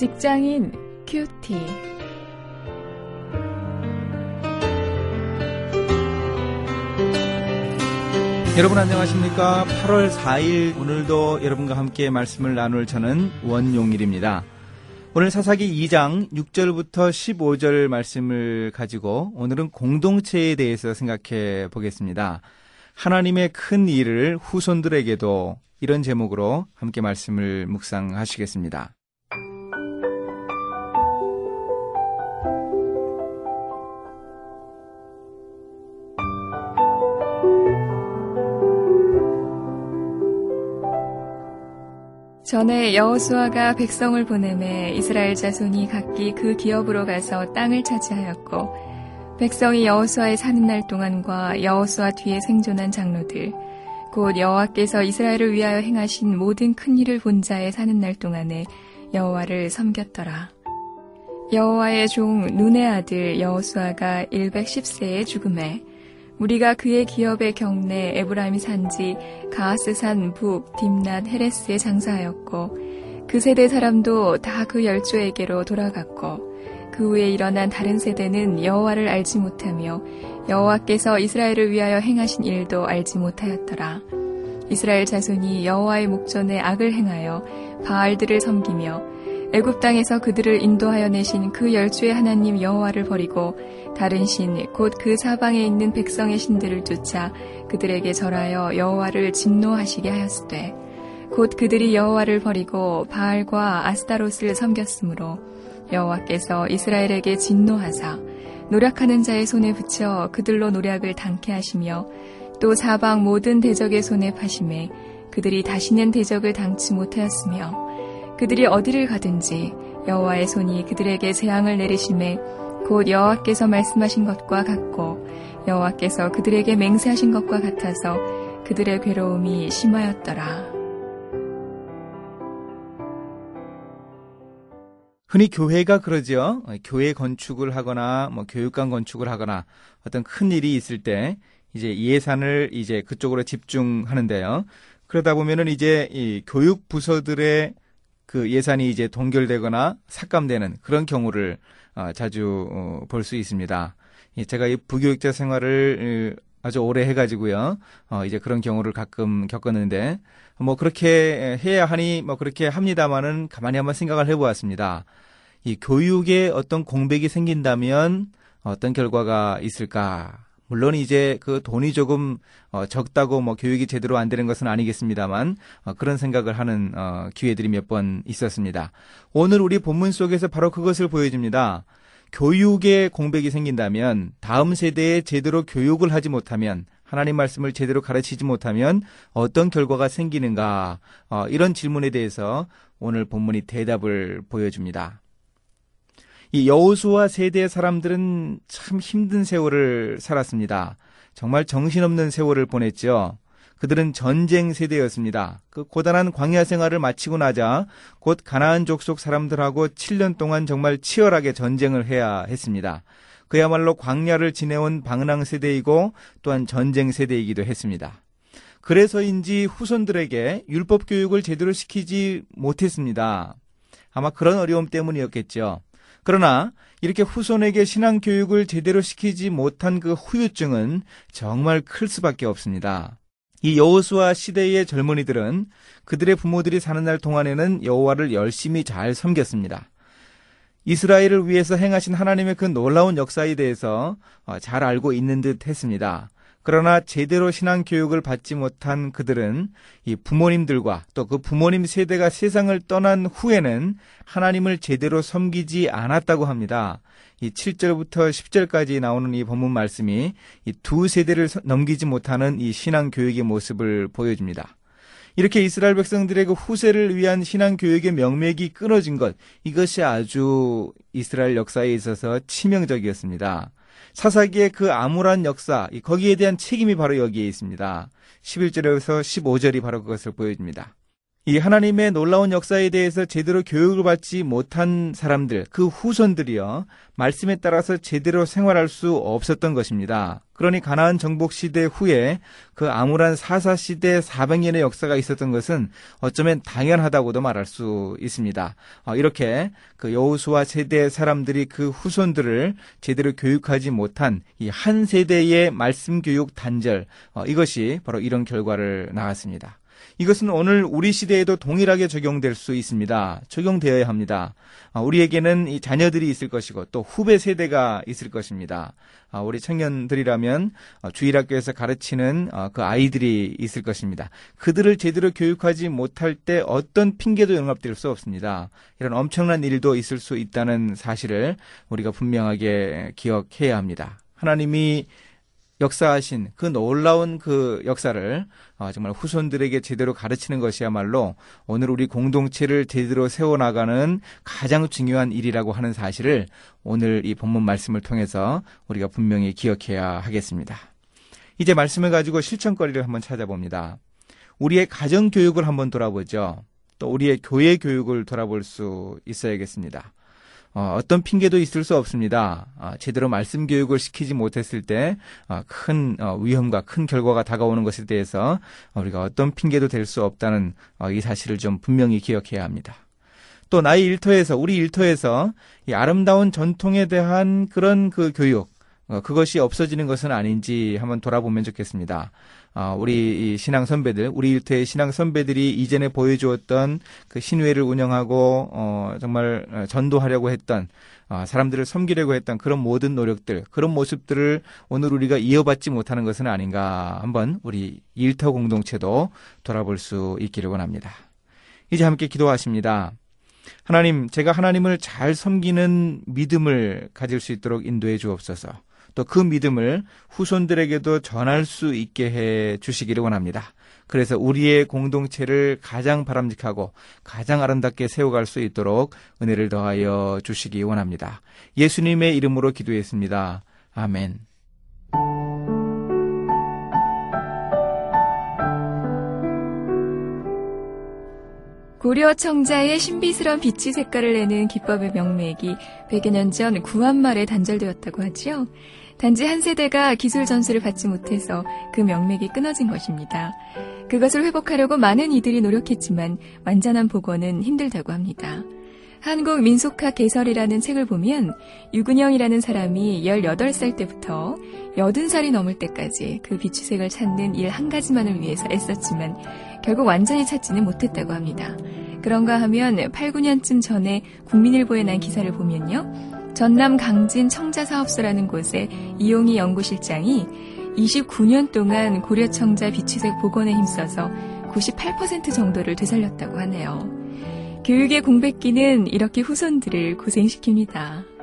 직장인 큐티. 여러분 안녕하십니까? 8월 4일 오늘도 여러분과 함께 말씀을 나눌 저는 원용일입니다. 오늘 사사기 2장 6절부터 15절 말씀을 가지고 오늘은 공동체에 대해서 생각해 보겠습니다. 하나님의 큰 일을 후손들에게도 이런 제목으로 함께 말씀을 묵상하시겠습니다. 전에 여호수아가 백성을 보내매 이스라엘 자손이 각기 그 기업으로 가서 땅을 차지하였고 백성이 여호수아에 사는 날 동안과 여호수아 뒤에 생존한 장로들 곧 여호와께서 이스라엘을 위하여 행하신 모든 큰 일을 본 자에 사는 날 동안에 여호와를 섬겼더라. 여호와의 종 눈의 아들 여호수아가 110세에 죽음에 우리가 그의 기업의 경내 에브라임 산지 가하스산 북 딥낫 헤레스에 장사하였고 그 세대 사람도 다 그 열조에게로 돌아갔고 그 후에 일어난 다른 세대는 여호와를 알지 못하며 여호와께서 이스라엘을 위하여 행하신 일도 알지 못하였더라. 이스라엘 자손이 여호와의 목전에 악을 행하여 바알들을 섬기며 애굽 땅에서 그들을 인도하여 내신 그 열주의 하나님 여호와를 버리고 다른 신 곧 그 사방에 있는 백성의 신들을 쫓아 그들에게 절하여 여호와를 진노하시게 하였으되 곧 그들이 여호와를 버리고 바알과 아스타롯을 섬겼으므로 여호와께서 이스라엘에게 진노하사 노력하는 자의 손에 붙여 그들로 노력을 당케 하시며 또 사방 모든 대적의 손에 파심에 그들이 다시는 대적을 당치 못하였으며 그들이 어디를 가든지 여호와의 손이 그들에게 재앙을 내리심에 곧 여호와께서 말씀하신 것과 같고 여호와께서 그들에게 맹세하신 것과 같아서 그들의 괴로움이 심하였더라. 흔히 교회가 그러죠. 교회 건축을 하거나 뭐 교육관 건축을 하거나 어떤 큰 일이 있을 때 이제 예산을 이제 그쪽으로 집중하는데요. 그러다 보면은 이제 이 교육 부서들의 그 예산이 이제 동결되거나 삭감되는 그런 경우를 어, 자주 어, 볼 수 있습니다. 제가 이 부교육자 생활을 아주 오래 해가지고요. 어, 이제 그런 경우를 가끔 겪었는데 뭐 그렇게 해야 하니 뭐 그렇게 합니다만은 가만히 한번 생각을 해보았습니다. 이 교육에 어떤 공백이 생긴다면 어떤 결과가 있을까? 물론 이제 그 돈이 조금 어, 적다고 뭐 교육이 제대로 안 되는 것은 아니겠습니다만 어, 그런 생각을 하는 어, 기회들이 몇 번 있었습니다. 오늘 우리 본문 속에서 바로 그것을 보여줍니다. 교육에 공백이 생긴다면 다음 세대에 제대로 교육을 하지 못하면 하나님 말씀을 제대로 가르치지 못하면 어떤 결과가 생기는가 어, 이런 질문에 대해서 오늘 본문이 대답을 보여줍니다. 이 여호수아 세대의 사람들은 참 힘든 세월을 살았습니다. 정말 정신없는 세월을 보냈죠. 그들은 전쟁 세대였습니다. 그 고단한 광야 생활을 마치고 나자 곧 가나안 족속 사람들하고 7년 동안 정말 치열하게 전쟁을 해야 했습니다. 그야말로 광야를 지내온 방랑 세대이고 또한 전쟁 세대이기도 했습니다. 그래서인지 후손들에게 율법 교육을 제대로 시키지 못했습니다. 아마 그런 어려움 때문이었겠죠. 그러나 이렇게 후손에게 신앙 교육을 제대로 시키지 못한 그 후유증은 정말 클 수밖에 없습니다. 이 여호수아 시대의 젊은이들은 그들의 부모들이 사는 날 동안에는 여호와를 열심히 잘 섬겼습니다. 이스라엘을 위해서 행하신 하나님의 그 놀라운 역사에 대해서 어, 잘 알고 있는 듯 했습니다. 그러나 제대로 신앙 교육을 받지 못한 그들은 이 부모님들과 또 그 부모님 세대가 세상을 떠난 후에는 하나님을 제대로 섬기지 않았다고 합니다. 이 7절부터 10절까지 나오는 이 본문 말씀이 이 두 세대를 넘기지 못하는 이 신앙 교육의 모습을 보여줍니다. 이렇게 이스라엘 백성들의 그 후세를 위한 신앙 교육의 명맥이 끊어진 것 이것이 아주 이스라엘 역사에 있어서 치명적이었습니다. 사사기의 그 암울한 역사, 거기에 대한 책임이 바로 여기에 있습니다. 11절에서 15절이 바로 그것을 보여줍니다. 이 하나님의 놀라운 역사에 대해서 제대로 교육을 받지 못한 사람들, 그 후손들이요, 말씀에 따라서 제대로 생활할 수 없었던 것입니다. 그러니 가나안 정복 시대 후에 그 암울한 사사 시대 400년의 역사가 있었던 것은 어쩌면 당연하다고도 말할 수 있습니다. 어, 이렇게 그 여호수아 세대 사람들이 그 후손들을 제대로 교육하지 못한 이 한 세대의 말씀 교육 단절 어, 이것이 바로 이런 결과를 나왔습니다. 이것은 오늘 우리 시대에도 동일하게 적용될 수 있습니다. 적용되어야 합니다. 아, 우리에게는 이 자녀들이 있을 것이고 또 후배 세대가 있을 것입니다. 아, 우리 청년들이라면 어, 주일학교에서 가르치는 어, 그 아이들이 있을 것입니다. 그들을 제대로 교육하지 못할 때 어떤 핑계도 용납될 수 없습니다. 이런 엄청난 일도 있을 수 있다는 사실을 우리가 분명하게 기억해야 합니다. 하나님이 역사하신 그 놀라운 그 역사를 어, 정말 후손들에게 제대로 가르치는 것이야말로 오늘 우리 공동체를 제대로 세워나가는 가장 중요한 일이라고 하는 사실을 오늘 이 본문 말씀을 통해서 우리가 분명히 기억해야 하겠습니다. 이제 말씀을 가지고 실천거리를 한번 찾아봅니다. 우리의 가정 교육을 한번 돌아보죠. 또 우리의 교회 교육을 돌아볼 수 있어야겠습니다. 어, 떤 핑계도 있을 수 없습니다. 어, 제대로 말씀 교육을 시키지 못했을 때큰 어, 어, 위험과 큰 결과가 다가오는 것에 대해서 우리가 어떤 핑계도 될 수 없다는 어, 이 사실을 좀 분명히 기억해야 합니다. 또 나의 일터에서 우리 일터에서 이 아름다운 전통에 대한 그런 그 교육 어, 그것이 없어지는 것은 아닌지 한번 돌아보면 좋겠습니다. 어, 우리 신앙 선배들, 우리 일터의 신앙 선배들이 이전에 보여주었던 그 신회를 운영하고 어, 정말 전도하려고 했던 사람들을 섬기려고 했던 그런 모든 노력들, 그런 모습들을 오늘 우리가 이어받지 못하는 것은 아닌가 한번 우리 일터 공동체도 돌아볼 수 있기를 원합니다. 이제 함께 기도하십니다. 하나님, 제가 하나님을 잘 섬기는 믿음을 가질 수 있도록 인도해 주옵소서. 또 그 믿음을 후손들에게도 전할 수 있게 해 주시기를 원합니다. 그래서 우리의 공동체를 가장 바람직하고 가장 아름답게 세워갈 수 있도록 은혜를 더하여 주시기 원합니다. 예수님의 이름으로 기도했습니다. 아멘. 고려 청자의 신비스러운 빛이 색깔을 내는 기법의 명맥이 100여 년 전 구한말에 단절되었다고 하지요. 단지 한 세대가 기술 전수를 받지 못해서 그 명맥이 끊어진 것입니다. 그것을 회복하려고 많은 이들이 노력했지만 완전한 복원은 힘들다고 합니다. 한국 민속학 개설이라는 책을 보면 유근영이라는 사람이 18살 때부터 80살이 넘을 때까지 그 비추색을 찾는 일 한 가지만을 위해서 애썼지만 결국 완전히 찾지는 못했다고 합니다. 그런가 하면 8, 9년쯤 전에 국민일보에 난 기사를 보면요. 전남 강진 청자사업소라는 곳에 이용희 연구실장이 29년 동안 고려청자 비취색 복원에 힘써서 98% 정도를 되살렸다고 하네요. 교육의 공백기는 이렇게 후손들을 고생시킵니다.